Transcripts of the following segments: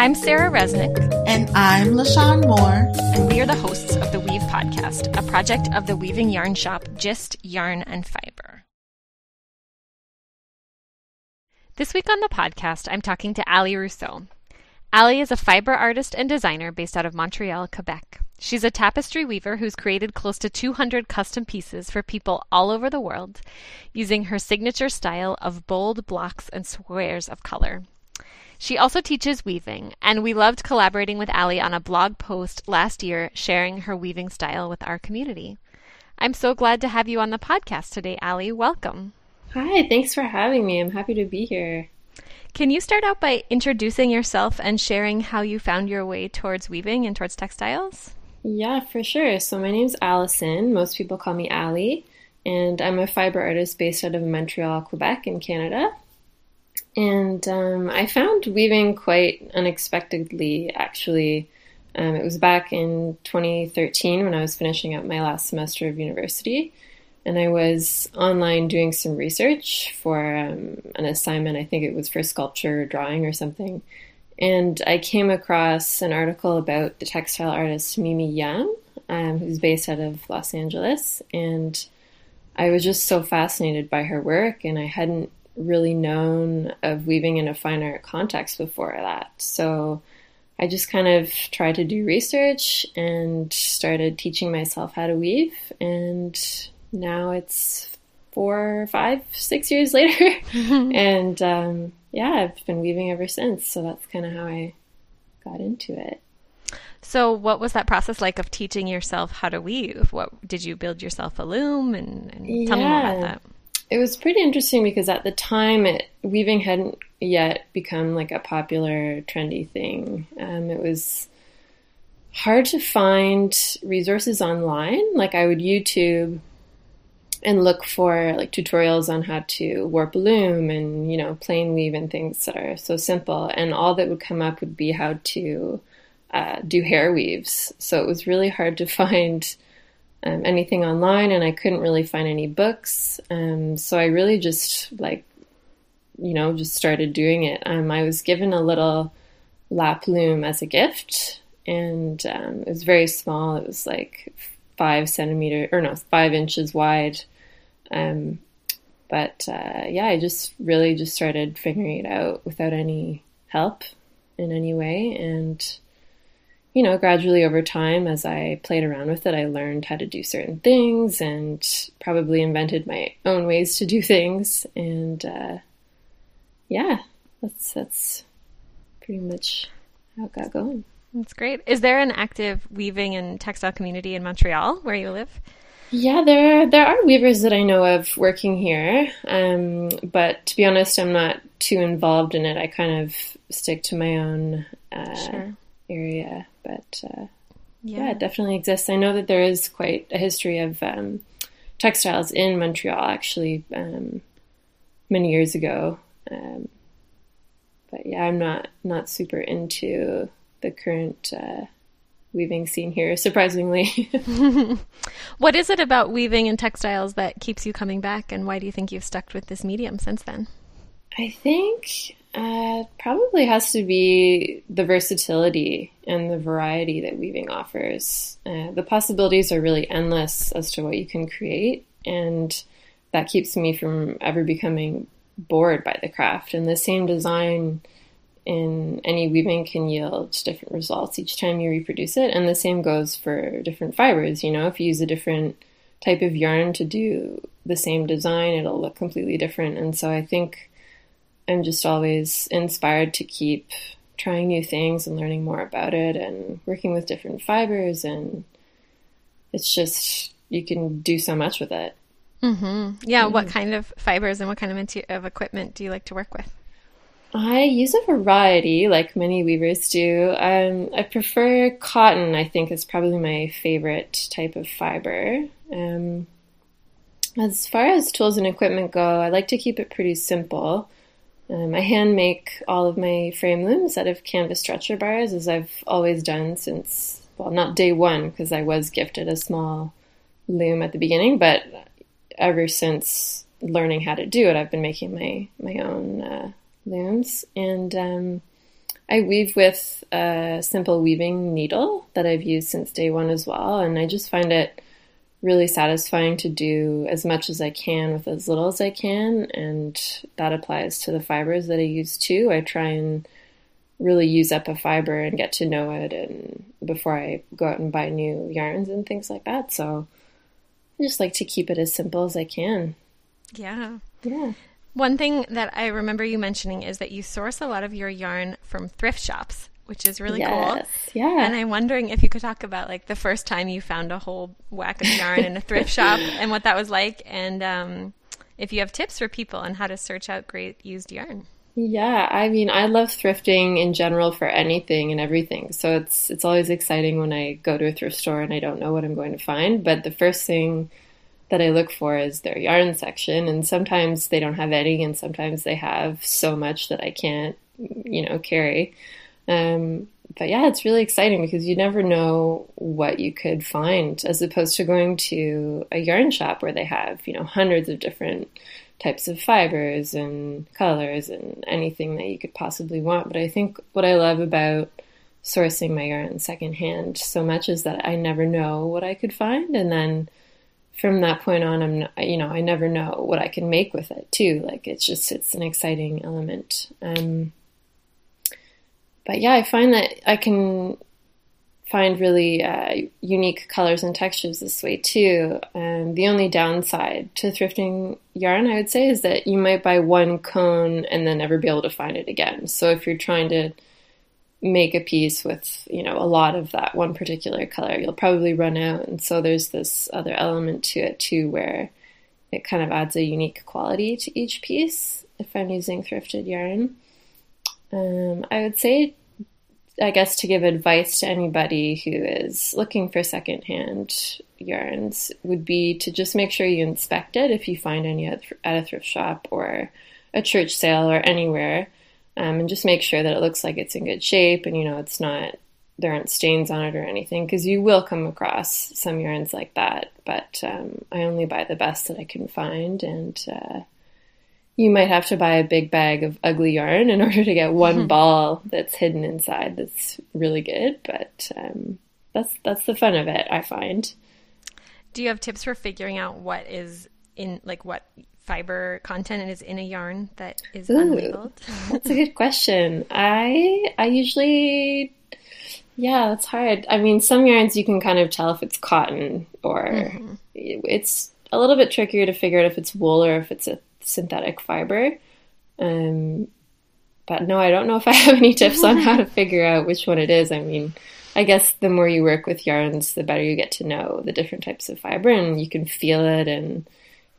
I'm Sarah Resnick. And I'm LaShawn Moore. And we are the hosts of the Weave Podcast, a project of the weaving yarn shop Gist Yarn and Fiber. This week on the podcast, I'm talking to Ally Rousseau. Ally is a fiber artist and designer based out of Montreal, Quebec. She's a tapestry weaver who's created close to 200 custom pieces for people all over the world using her signature style of bold blocks and squares of color. She also teaches weaving, and we loved collaborating with Ally on a blog post last year sharing her weaving style with our community. I'm so glad to have you on the podcast today, Ally. Welcome. Hi, thanks for having me. I'm happy to be here. Can you start out by introducing yourself and sharing how you found your way towards weaving and towards textiles? Yeah, for sure. So, my name's Allyson. Most people call me Ally, and I'm a fiber artist based out of Montreal, Quebec, in Canada. And um, I found weaving quite unexpectedly, actually. Um, it was back in 2013 when I was finishing up my last semester of university. And I was online doing some research for um, an assignment. I think it was for sculpture or drawing or something. And I came across an article about the textile artist Mimi Jung, um, who's based out of Los Angeles. And I was just so fascinated by her work, and I hadn't really known of weaving in a fine art context before that. So I just kind of tried to do research and started teaching myself how to weave. And now it's four, five, six years later. and um, yeah, I've been weaving ever since. So that's kind of how I got into it. So, what was that process like of teaching yourself how to weave? What did you build yourself a loom? And, and tell yeah. me more about that. It was pretty interesting because at the time, it, weaving hadn't yet become like a popular, trendy thing. Um, it was hard to find resources online. Like I would YouTube and look for like tutorials on how to warp loom and you know plain weave and things that are so simple. And all that would come up would be how to uh, do hair weaves. So it was really hard to find um, anything online, and I couldn't really find any books. Um, so I really just like, you know, just started doing it. Um, I was given a little lap loom as a gift, and um, it was very small. It was like five centimeter or no, five inches wide. Um, but uh, yeah, I just really just started figuring it out without any help in any way, and you know, gradually over time, as I played around with it, I learned how to do certain things and probably invented my own ways to do things. And uh, yeah, that's that's pretty much how it got going. That's great. Is there an active weaving and textile community in Montreal where you live? Yeah, there there are weavers that I know of working here, um, but to be honest, I'm not too involved in it. I kind of stick to my own uh, sure. Area. But uh, yeah. yeah. it definitely exists. I know that there is quite a history of um, textiles in Montreal, actually, um, many years ago. Um, but yeah, I'm not not super into the current uh, weaving scene here, surprisingly. what is it about weaving and textiles that keeps you coming back, and why do you think you've stuck with this medium since then? I think uh, probably has to be the versatility and the variety that weaving offers. Uh, the possibilities are really endless as to what you can create, and that keeps me from ever becoming bored by the craft. And the same design in any weaving can yield different results each time you reproduce it, and the same goes for different fibers. You know, if you use a different type of yarn to do the same design, it'll look completely different. And so I think I'm just always inspired to keep trying new things and learning more about it and working with different fibers and it's just you can do so much with it. Mm-hmm. Yeah. Mm-hmm. What kind of fibers and what kind of, of equipment do you like to work with? I use a variety, like many weavers do. Um, I prefer cotton. I think is probably my favorite type of fiber. Um, as far as tools and equipment go, I like to keep it pretty simple. Um, I hand make all of my frame looms out of canvas stretcher bars, as I've always done since, well, not day one, because I was gifted a small loom at the beginning, but ever since learning how to do it, I've been making my, my own uh, looms. And um, I weave with a simple weaving needle that I've used since day one as well, and I just find it really satisfying to do as much as I can with as little as I can, and that applies to the fibers that I use too. I try and really use up a fiber and get to know it and before I go out and buy new yarns and things like that. So I just like to keep it as simple as I can. Yeah. Yeah. One thing that I remember you mentioning is that you source a lot of your yarn from thrift shops, which is really yes. cool. Yeah. And I'm wondering if you could talk about like the first time you found a whole whack of yarn in a thrift shop and what that was like, and um, if you have tips for people on how to search out great used yarn. Yeah, I mean, I love thrifting in general for anything and everything. So it's it's always exciting when I go to a thrift store and I don't know what I'm going to find. But the first thing that I look for is their yarn section, and sometimes they don't have any, and sometimes they have so much that I can't, you know, carry. Um, but yeah, it's really exciting because you never know what you could find, as opposed to going to a yarn shop where they have, you know, hundreds of different types of fibers and colors and anything that you could possibly want. But I think what I love about sourcing my yarn secondhand so much is that I never know what I could find, and then from that point on, I'm not, you know I never know what I can make with it too. Like it's just it's an exciting element. Um, but yeah, I find that I can find really uh, unique colors and textures this way too. And the only downside to thrifting yarn, I would say, is that you might buy one cone and then never be able to find it again. So if you're trying to make a piece with you know a lot of that one particular color, you'll probably run out. And so there's this other element to it too, where it kind of adds a unique quality to each piece. If I'm using thrifted yarn, um, I would say I guess to give advice to anybody who is looking for secondhand yarns would be to just make sure you inspect it if you find any at a thrift shop or a church sale or anywhere, um, and just make sure that it looks like it's in good shape and you know it's not there aren't stains on it or anything because you will come across some yarns like that. But um, I only buy the best that I can find and. Uh, you might have to buy a big bag of ugly yarn in order to get one mm-hmm. ball that's hidden inside that's really good. But um, that's that's the fun of it, I find. Do you have tips for figuring out what is in like what fiber content is in a yarn that is Ooh, unlabeled? that's a good question. I I usually yeah, that's hard. I mean, some yarns you can kind of tell if it's cotton or mm-hmm. it's a little bit trickier to figure out if it's wool or if it's a synthetic fiber. Um, but no, I don't know if I have any tips on how to figure out which one it is. I mean, I guess the more you work with yarns, the better you get to know the different types of fiber and you can feel it and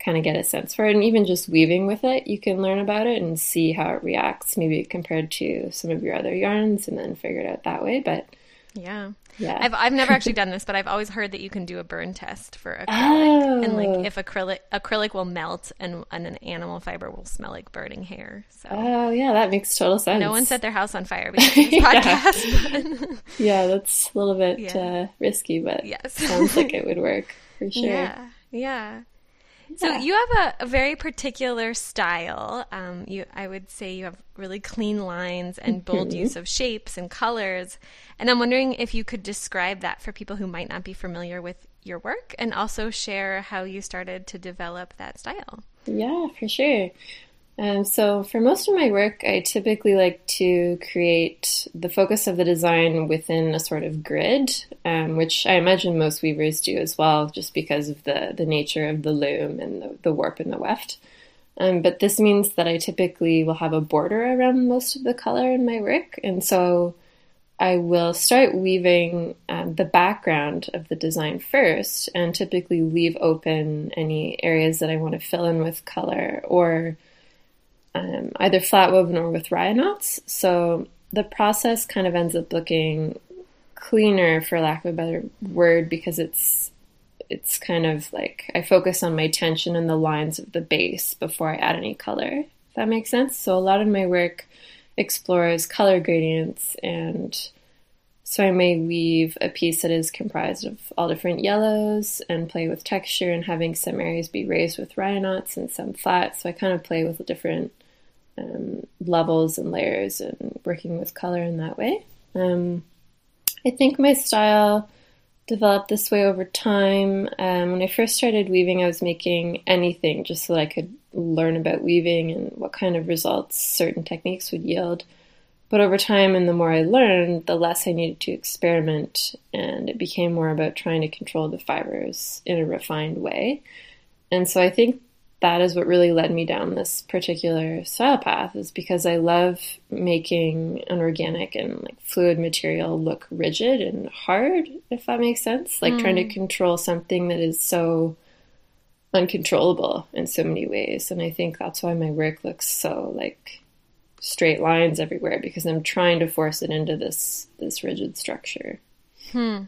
kind of get a sense for it. And even just weaving with it, you can learn about it and see how it reacts, maybe compared to some of your other yarns and then figure it out that way. But yeah. Yeah. I've I've never actually done this, but I've always heard that you can do a burn test for acrylic. Oh. And like oh. if acrylic acrylic will melt and, and an animal fiber will smell like burning hair. So Oh yeah, that makes total sense. No one set their house on fire because of this podcast. yeah, that's a little bit yeah. uh, risky, but yes. sounds like it would work for sure. Yeah. Yeah. So you have a, a very particular style. Um, you, I would say, you have really clean lines and bold mm-hmm. use of shapes and colors. And I'm wondering if you could describe that for people who might not be familiar with your work, and also share how you started to develop that style. Yeah, for sure. Um, so, for most of my work, I typically like to create the focus of the design within a sort of grid, um, which I imagine most weavers do as well, just because of the, the nature of the loom and the, the warp and the weft. Um, but this means that I typically will have a border around most of the color in my work, and so I will start weaving um, the background of the design first, and typically leave open any areas that I want to fill in with color or um, either flat woven or with Rya knots. So the process kind of ends up looking cleaner, for lack of a better word, because it's it's kind of like I focus on my tension and the lines of the base before I add any color. If that makes sense. So a lot of my work explores color gradients and so I may weave a piece that is comprised of all different yellows and play with texture and having some areas be raised with Rya knots and some flat. So I kind of play with different um, levels and layers and working with color in that way. Um, I think my style developed this way over time. Um, when I first started weaving, I was making anything just so that I could learn about weaving and what kind of results certain techniques would yield. But over time, and the more I learned, the less I needed to experiment, and it became more about trying to control the fibers in a refined way. And so I think that is what really led me down this particular style path is because I love making an organic and like fluid material look rigid and hard, if that makes sense. Like mm. trying to mm. control something that is so uncontrollable in so many ways. And I think that's why my work looks so like straight lines everywhere because I'm trying to force it into this this rigid structure. Hmm.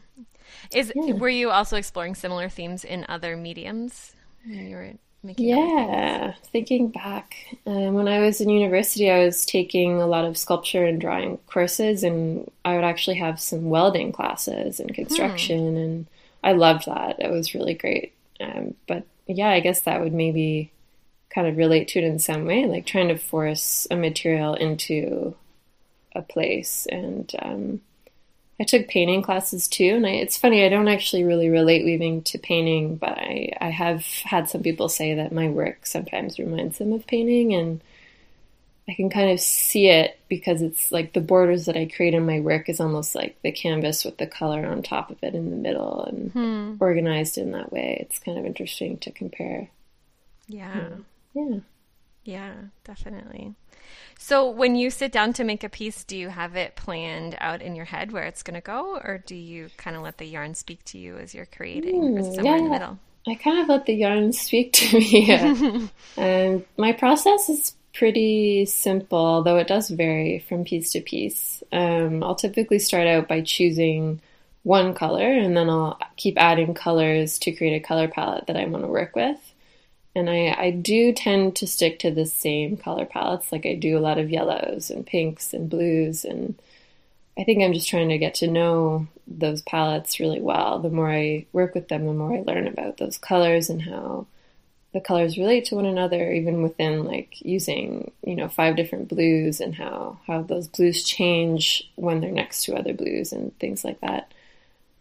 Is yeah. were you also exploring similar themes in other mediums you were yeah, thinking back, um, when I was in university, I was taking a lot of sculpture and drawing courses, and I would actually have some welding classes and construction, hmm. and I loved that. It was really great. Um, but yeah, I guess that would maybe kind of relate to it in some way, like trying to force a material into a place and um, I took painting classes too, and I, it's funny. I don't actually really relate weaving to painting, but I, I have had some people say that my work sometimes reminds them of painting, and I can kind of see it because it's like the borders that I create in my work is almost like the canvas with the color on top of it in the middle and hmm. organized in that way. It's kind of interesting to compare. Yeah. Yeah. Yeah, definitely. So when you sit down to make a piece, do you have it planned out in your head where it's going to go, or do you kind of let the yarn speak to you as you're creating, mm, somewhere yeah, in the middle? I kind of let the yarn speak to me. and um, my process is pretty simple, though it does vary from piece to piece. Um, I'll typically start out by choosing one color, and then I'll keep adding colors to create a color palette that I want to work with. And I, I do tend to stick to the same color palettes. Like I do a lot of yellows and pinks and blues. And I think I'm just trying to get to know those palettes really well. The more I work with them, the more I learn about those colors and how the colors relate to one another, even within like using, you know, five different blues and how, how those blues change when they're next to other blues and things like that.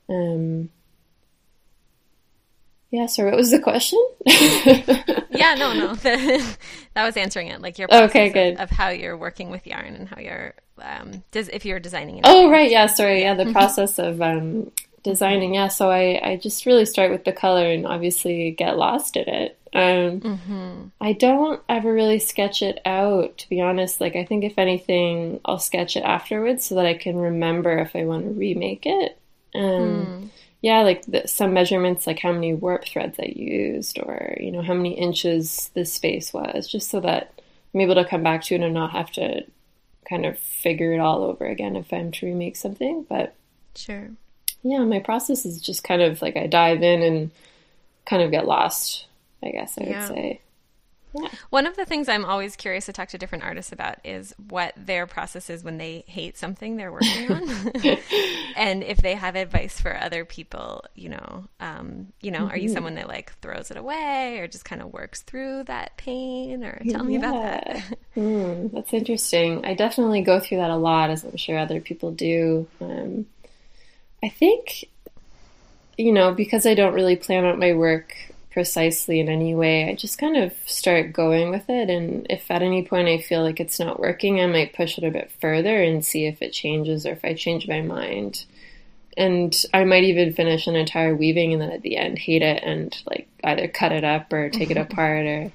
Um, yeah, sorry, what was the question? yeah, no, no. that was answering it. Like your okay, good. Of, of, how you're working with yarn and how you're um does if you're designing it. Oh, right, yeah, sorry. Yeah, the mm-hmm. process of um designing. Yeah, so I I just really start with the color and obviously get lost in it. Um mm-hmm. I don't ever really sketch it out to be honest. Like I think if anything, I'll sketch it afterwards so that I can remember if I want to remake it. Um mm yeah, like the, some measurements, like how many warp threads I used, or you know how many inches this space was, just so that I'm able to come back to it and not have to kind of figure it all over again if I'm to remake something. But sure, yeah, my process is just kind of like I dive in and kind of get lost. I guess I yeah. would say. Yeah. One of the things I'm always curious to talk to different artists about is what their process is when they hate something they're working on, and if they have advice for other people. You know, um, you know, mm-hmm. are you mm-hmm. someone that like throws it away or just kind of works through that pain? Or tell me about that. mm, that's interesting. I definitely go through that a lot, as I'm sure other people do. Um, I think, you know, because I don't really plan out my work precisely in any way. I just kind of start going with it. And if at any point I feel like it's not working, I might push it a bit further and see if it changes or if I change my mind. And I might even finish an entire weaving and then at the end hate it and like either cut it up or take it apart or,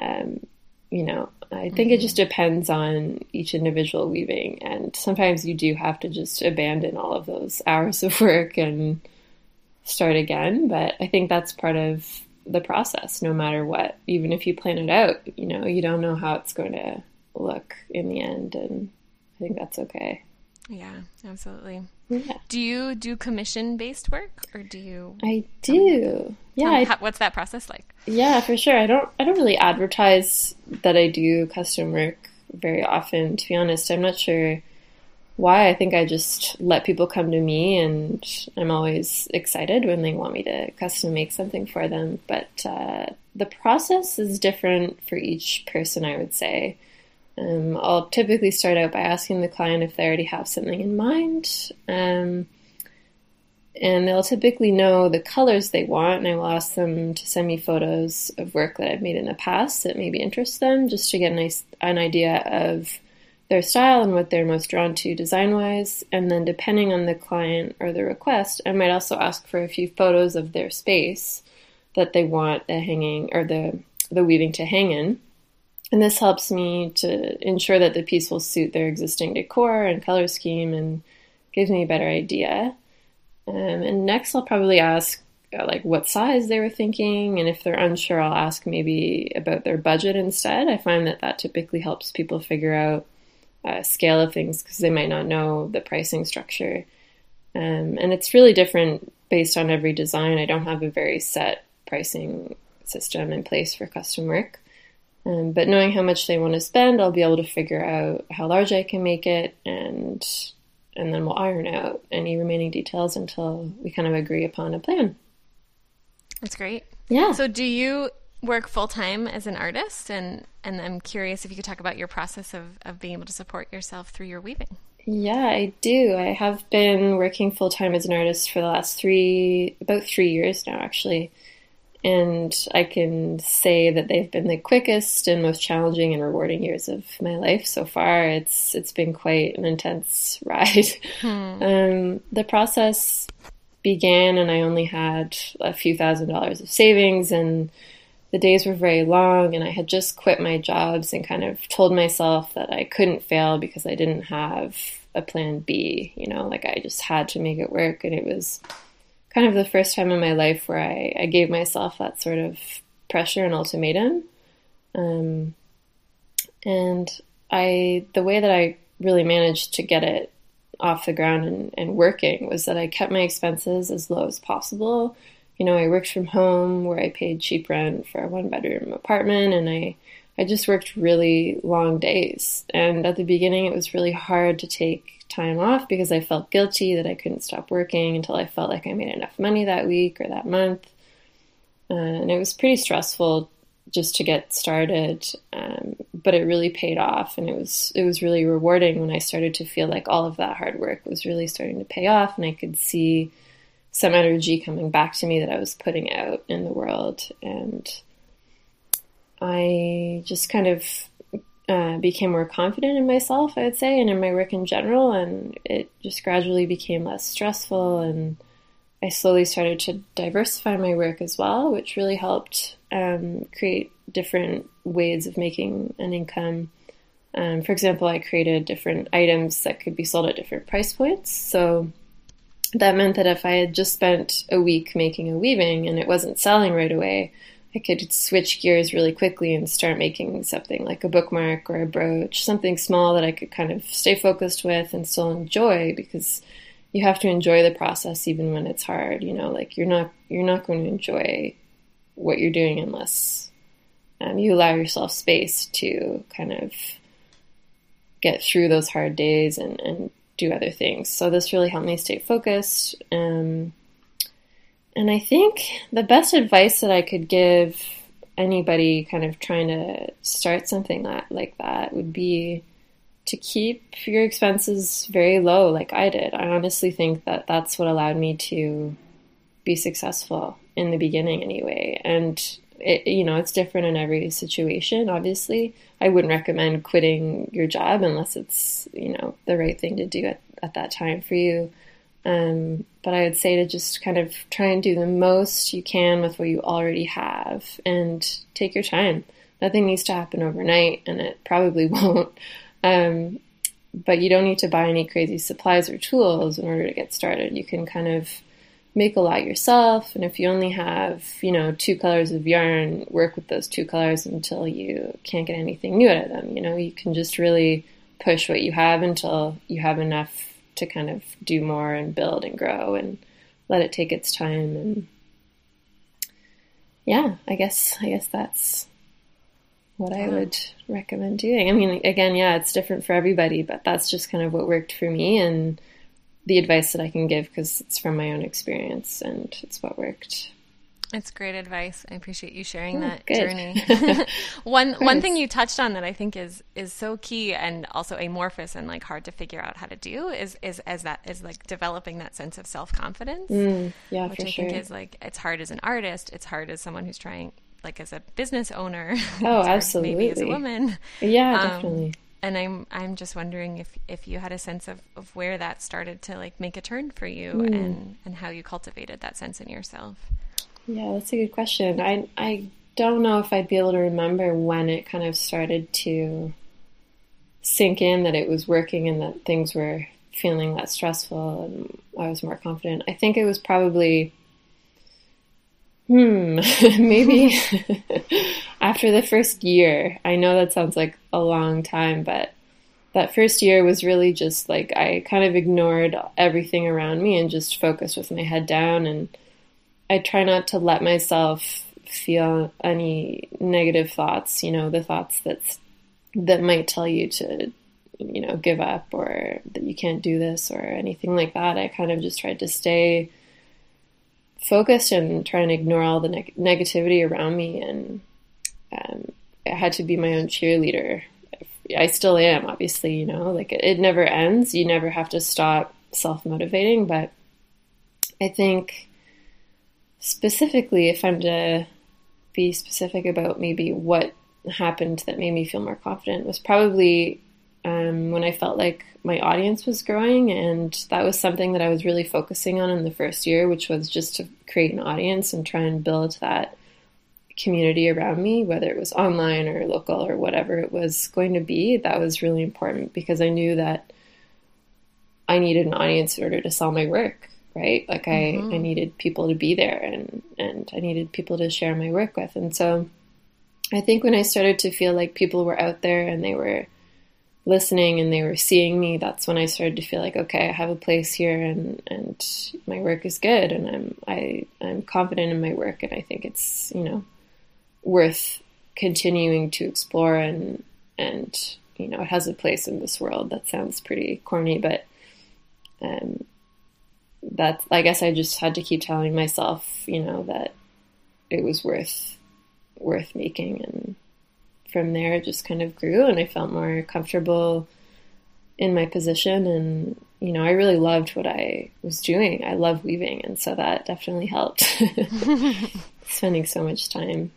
um, you know, I think it just mm-hmm. depends on each individual weaving. And sometimes you do have to just abandon all of those hours of work and start again. But I think that's part of the process, no matter what. Even if you plan it out, you know, you don't know how it's going to look in the end. And I think that's okay. Yeah, absolutely. Yeah. Do you do commission based work or do you I um, do. yeah. I, what's that process like? Yeah, for sure. I don't I don't really advertise that I do custom work very often, to be honest. I'm not sure why I think I just let people come to me, and I'm always excited when they want me to custom make something for them. But uh, the process is different for each person, I would say. Um, I'll typically start out by asking the client if they already have something in mind. Um, and they'll typically know the colors they want, and I will ask them to send me photos of work that I've made in the past that maybe interest them, just to get a nice, an idea of their style and what they're most drawn to design wise. And then, depending on the client or the request, I might also ask for a few photos of their space that they want the hanging or the the weaving to hang in. And this helps me to ensure that the piece will suit their existing decor and color scheme and gives me a better idea. Um, and next, I'll probably ask uh, like what size they were thinking, and if they're unsure, I'll ask maybe about their budget instead. I find that that typically helps people figure out uh, scale of things because they might not know the pricing structure. Um, and it's really different based on every design. I don't have a very set pricing system in place for custom work. Um, but knowing how much they want to spend, I'll be able to figure out how large I can make it, and and then we'll iron out any remaining details until we kind of agree upon a plan. That's great. Yeah. So, do you work full time as an artist? And and I'm curious if you could talk about your process of of being able to support yourself through your weaving. Yeah, I do. I have been working full time as an artist for the last three, about three years now, actually and I can say that they've been the quickest and most challenging and rewarding years of my life so far. It's it's been quite an intense ride. Hmm. Um, the process began, and I only had a few thousand dollars of savings, and the days were very long. And I had just quit my jobs and kind of told myself that I couldn't fail because I didn't have a plan B. You know, like I just had to make it work, and it was kind of the first time in my life where I, I gave myself that sort of pressure and ultimatum. Um, and I, the way that I really managed to get it off the ground and, and working was that I kept my expenses as low as possible. You know, I worked from home where I paid cheap rent for a one bedroom apartment and I, I just worked really long days. And at the beginning, it was really hard to take time off because I felt guilty that I couldn't stop working until I felt like I made enough money that week or that month. And it was pretty stressful just to get started, um, but it really paid off, and it was it was really rewarding when I started to feel like all of that hard work was really starting to pay off, and I could see some energy coming back to me that I was putting out in the world, and I just kind of uh, became more confident in myself, I would say, and in my work in general. And it just gradually became less stressful. And I slowly started to diversify my work as well, which really helped um, create different ways of making an income. Um, for example, I created different items that could be sold at different price points. So that meant that if I had just spent a week making a weaving and it wasn't selling right away, I could switch gears really quickly and start making something like a bookmark or a brooch, something small that I could kind of stay focused with and still enjoy because you have to enjoy the process even when it's hard, you know, like you're not you're not going to enjoy what you're doing unless um, you allow yourself space to kind of get through those hard days and, and do other things. So this really helped me stay focused. Um, and I think the best advice that I could give anybody kind of trying to start something that, like that would be to keep your expenses very low, like I did. I honestly think that that's what allowed me to be successful in the beginning, anyway. And it, you know, it's different in every situation. Obviously, I wouldn't recommend quitting your job unless it's you know the right thing to do at, at that time for you. Um, but I would say to just kind of try and do the most you can with what you already have and take your time. Nothing needs to happen overnight, and it probably won't. Um, but you don't need to buy any crazy supplies or tools in order to get started. You can kind of make a lot yourself, and if you only have, you know, two colors of yarn, work with those two colors until you can't get anything new out of them. You know, you can just really push what you have until you have enough to kind of do more and build and grow and let it take its time and yeah, I guess I guess that's what I would recommend doing. I mean, again, yeah, it's different for everybody, but that's just kind of what worked for me and the advice that I can give because it's from my own experience and it's what worked. It's great advice. I appreciate you sharing that good. journey. one one thing you touched on that I think is is so key and also amorphous and like hard to figure out how to do is is as that is like developing that sense of self confidence. Mm, yeah, which I sure. think is like it's hard as an artist, it's hard as someone who's trying like as a business owner. Oh, absolutely. Maybe as a woman. yeah, Um, definitely. And I'm I'm just wondering if if you had a sense of, of where that started to like make a turn for you Hmm. and and how you cultivated that sense in yourself. Yeah, that's a good question. I I don't know if I'd be able to remember when it kind of started to sink in that it was working and that things were feeling less stressful and I was more confident. I think it was probably hmm maybe after the first year. I know that sounds like a long time, but that first year was really just like I kind of ignored everything around me and just focused with my head down and I try not to let myself feel any negative thoughts, you know, the thoughts that's that might tell you to you know, give up or that you can't do this or anything like that. I kind of just tried to stay focused and try and ignore all the neg- negativity around me and um, I had to be my own cheerleader. I still am, obviously, you know, like it, it never ends. You never have to stop self motivating, but I think specifically, if I'm to be specific about maybe what happened that made me feel more confident, was probably um, when I felt like my audience was growing. And that was something that I was really focusing on in the first year, which was just to create an audience and try and build that community around me, whether it was online or local or whatever it was going to be. That was really important because I knew that I needed an audience in order to sell my work, right? Like I, I mm-hmm. needed people to be there and, and I needed people to share my work with. And so I think when I started to feel like people were out there and they were listening and they were seeing me, that's when I started to feel like, okay, I have a place here and, and my work is good and I'm I, I'm confident in my work and I think it's, you know, worth continuing to explore and and you know, it has a place in this world. That sounds pretty corny, but um that I guess I just had to keep telling myself, you know, that it was worth worth making and from there it just kind of grew and I felt more comfortable in my position and you know I really loved what I was doing. I love weaving and so that definitely helped. Spending so much time.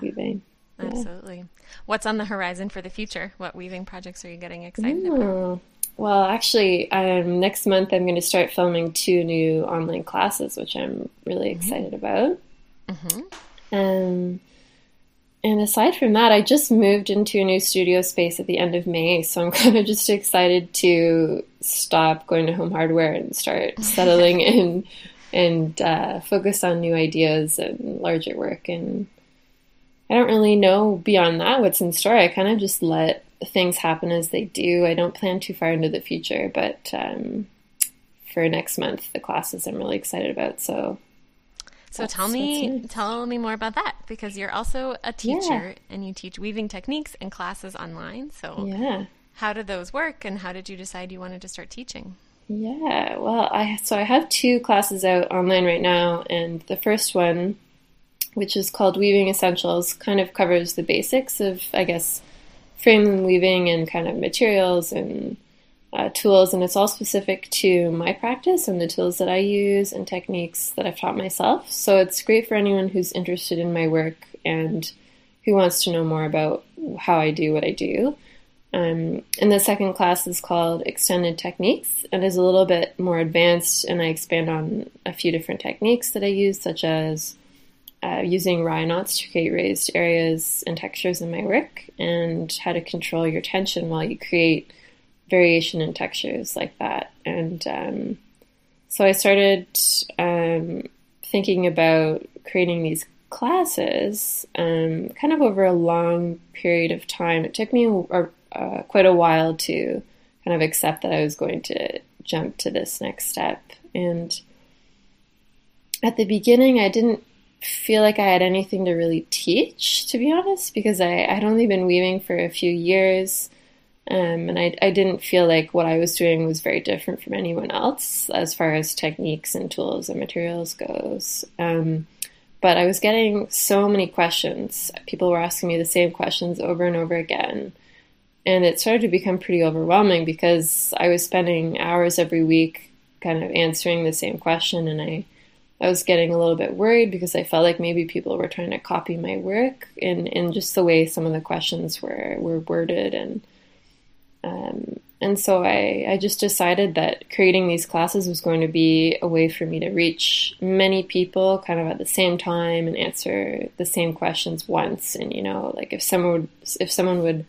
Weaving. Yeah. Absolutely. What's on the horizon for the future? What weaving projects are you getting excited about? Oh, well, actually, um, next month I'm going to start filming two new online classes, which I'm really excited about. Um, and aside from that, I just moved into a new studio space at the end of May, so I'm kind of just excited to stop going to Home Hardware and start settling in and uh, focus on new ideas and larger work. And I don't really know beyond that what's in store. I kind of just let things happen as they do. I don't plan too far into the future, but um, for next month, the classes I'm really excited about. So So tell me, nice. tell me more about that because you're also a teacher and you teach weaving techniques and classes online. So yeah. how did those work, and how did you decide you wanted to start teaching? Yeah, well, I so I have two classes out online right now, and the first one, which is called Weaving Essentials, kind of covers the basics of, I guess, frame weaving and kind of materials and uh, tools, and it's all specific to my practice and the tools that I use and techniques that I've taught myself. So it's great for anyone who's interested in my work and who wants to know more about how I do what I do. Um, and the second class is called Extended Techniques and is a little bit more advanced, and I expand on a few different techniques that I use, such as uh, using Rya knots to create raised areas and textures in my work, and how to control your tension while you create variation in textures like that. And um, so I started um, thinking about creating these classes um, kind of over a long period of time. It took me a, uh, quite a while to kind of accept that I was going to jump to this next step. And at the beginning, I didn't feel like I had anything to really teach, to be honest, because I, I'd only been weaving for a few years. Um, and I, I didn't feel like what I was doing was very different from anyone else as far as techniques and tools and materials goes. Um, but I was getting so many questions. People were asking me the same questions over and over again. And it started to become pretty overwhelming because I was spending hours every week kind of answering the same question. And I, I was getting a little bit worried because I felt like maybe people were trying to copy my work in, in just the way some of the questions were, were worded. And, um, and so I, I just decided that creating these classes was going to be a way for me to reach many people kind of at the same time and answer the same questions once. And, you know, like if someone would, if someone would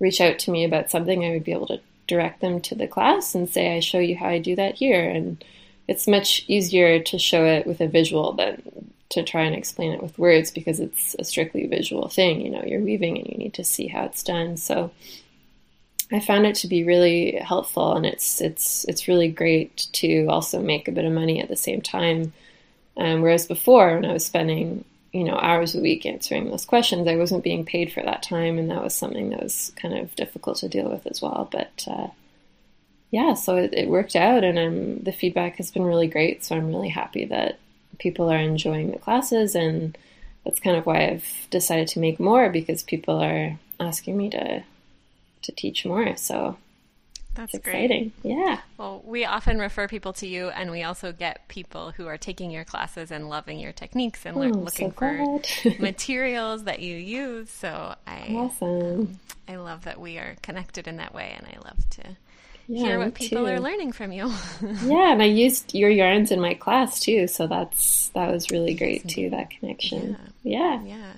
reach out to me about something, I would be able to direct them to the class and say, I show you how I do that here. And it's much easier to show it with a visual than to try and explain it with words because it's a strictly visual thing. You know, you're weaving and you need to see how it's done. So, I found it to be really helpful, and it's it's it's really great to also make a bit of money at the same time. Um, whereas before, when I was spending you know hours a week answering those questions, I wasn't being paid for that time, and that was something that was kind of difficult to deal with as well. But uh, yeah, so it, it, worked out, and um, the feedback has been really great. So I'm really happy that people are enjoying the classes, and that's kind of why I've decided to make more because people are asking me to to teach more. So that's exciting. Great. Yeah. Well, we often refer people to you, and we also get people who are taking your classes and loving your techniques and oh, looking so for materials that you use. So I, awesome. Um, I love that we are connected in that way, and I love to yeah, hear what people too. are learning from you. yeah, and I used your yarns in my class too, so that's that was really great too. That connection. Yeah. Yeah. yeah.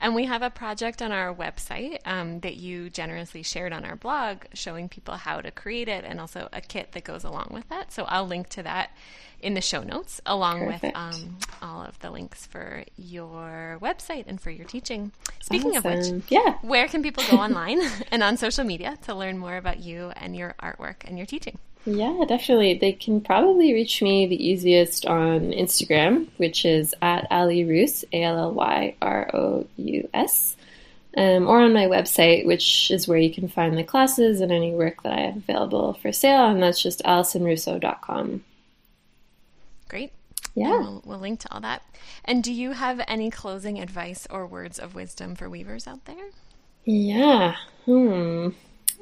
And we have a project on our website um, that you generously shared on our blog showing people how to create it and also a kit that goes along with that. So I'll link to that in the show notes along Perfect. with um, all of the links for your website and for your teaching. Speaking awesome. of which, yeah. where can people go online and on social media to learn more about you and your artwork and your teaching? Yeah, definitely. They can probably reach me the easiest on Instagram, which is at Ally Rous, A L L Y R O U S, um, or on my website, which is where you can find the classes and any work that I have available for sale, and that's just AllysonRousseau.com. Great. Yeah. We'll, we'll link to all that. And do you have any closing advice or words of wisdom for weavers out there? Yeah. Hmm.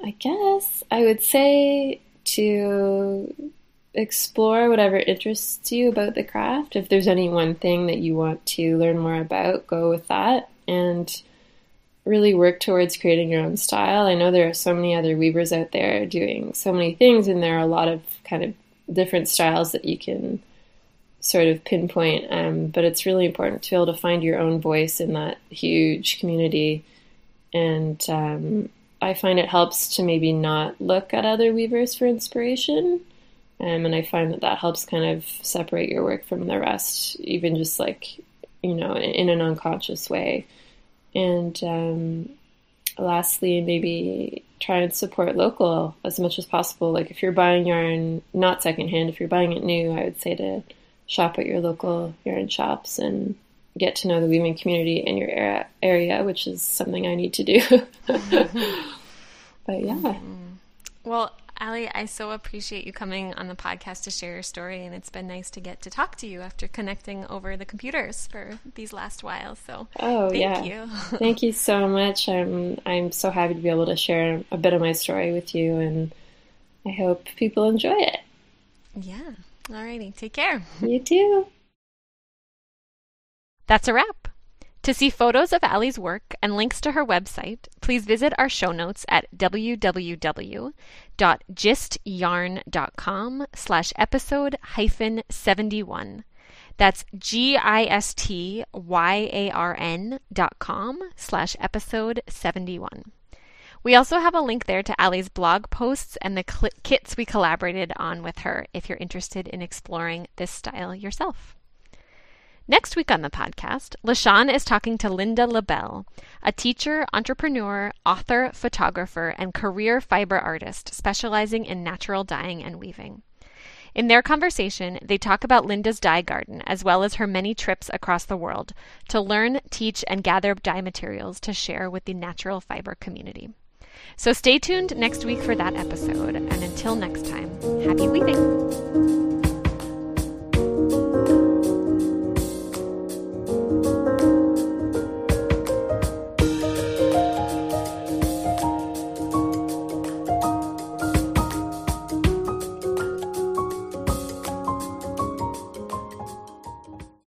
I guess I would say to explore whatever interests you about the craft. If there's any one thing that you want to learn more about, go with that and really work towards creating your own style. I know there are so many other weavers out there doing so many things, and there are a lot of kind of different styles that you can sort of pinpoint. Um, but it's really important to be able to find your own voice in that huge community and um, I find it helps to maybe not look at other weavers for inspiration. Um, and I find that that helps kind of separate your work from the rest, even just like, you know, in, in an unconscious way. And um, lastly, maybe try and support local as much as possible. Like if you're buying yarn, not secondhand, if you're buying it new, I would say to shop at your local yarn shops and get to know the weaving community in your area, area which is something I need to do. but yeah. Mm-hmm. Well, Ally, I so appreciate you coming on the podcast to share your story, and it's been nice to get to talk to you after connecting over the computers for these last while. So, oh thank yeah, you. thank you so much. I'm I'm so happy to be able to share a bit of my story with you, and I hope people enjoy it. Yeah. Alrighty. Take care. You too. That's a wrap. To see photos of Ally's work and links to her website, please visit our show notes at www.gistyarn.com slash episode hyphen 71. That's G-I-S-T-Y-A-R-N dot com slash episode 71. We also have a link there to Ally's blog posts and the cl- kits we collaborated on with her if you're interested in exploring this style yourself. Next week on the podcast, LaShawn is talking to Linda LaBelle, a teacher, entrepreneur, author, photographer, and career fiber artist specializing in natural dyeing and weaving. In their conversation, they talk about Linda's dye garden as well as her many trips across the world to learn, teach, and gather dye materials to share with the natural fiber community. So stay tuned next week for that episode, and until next time, happy weaving!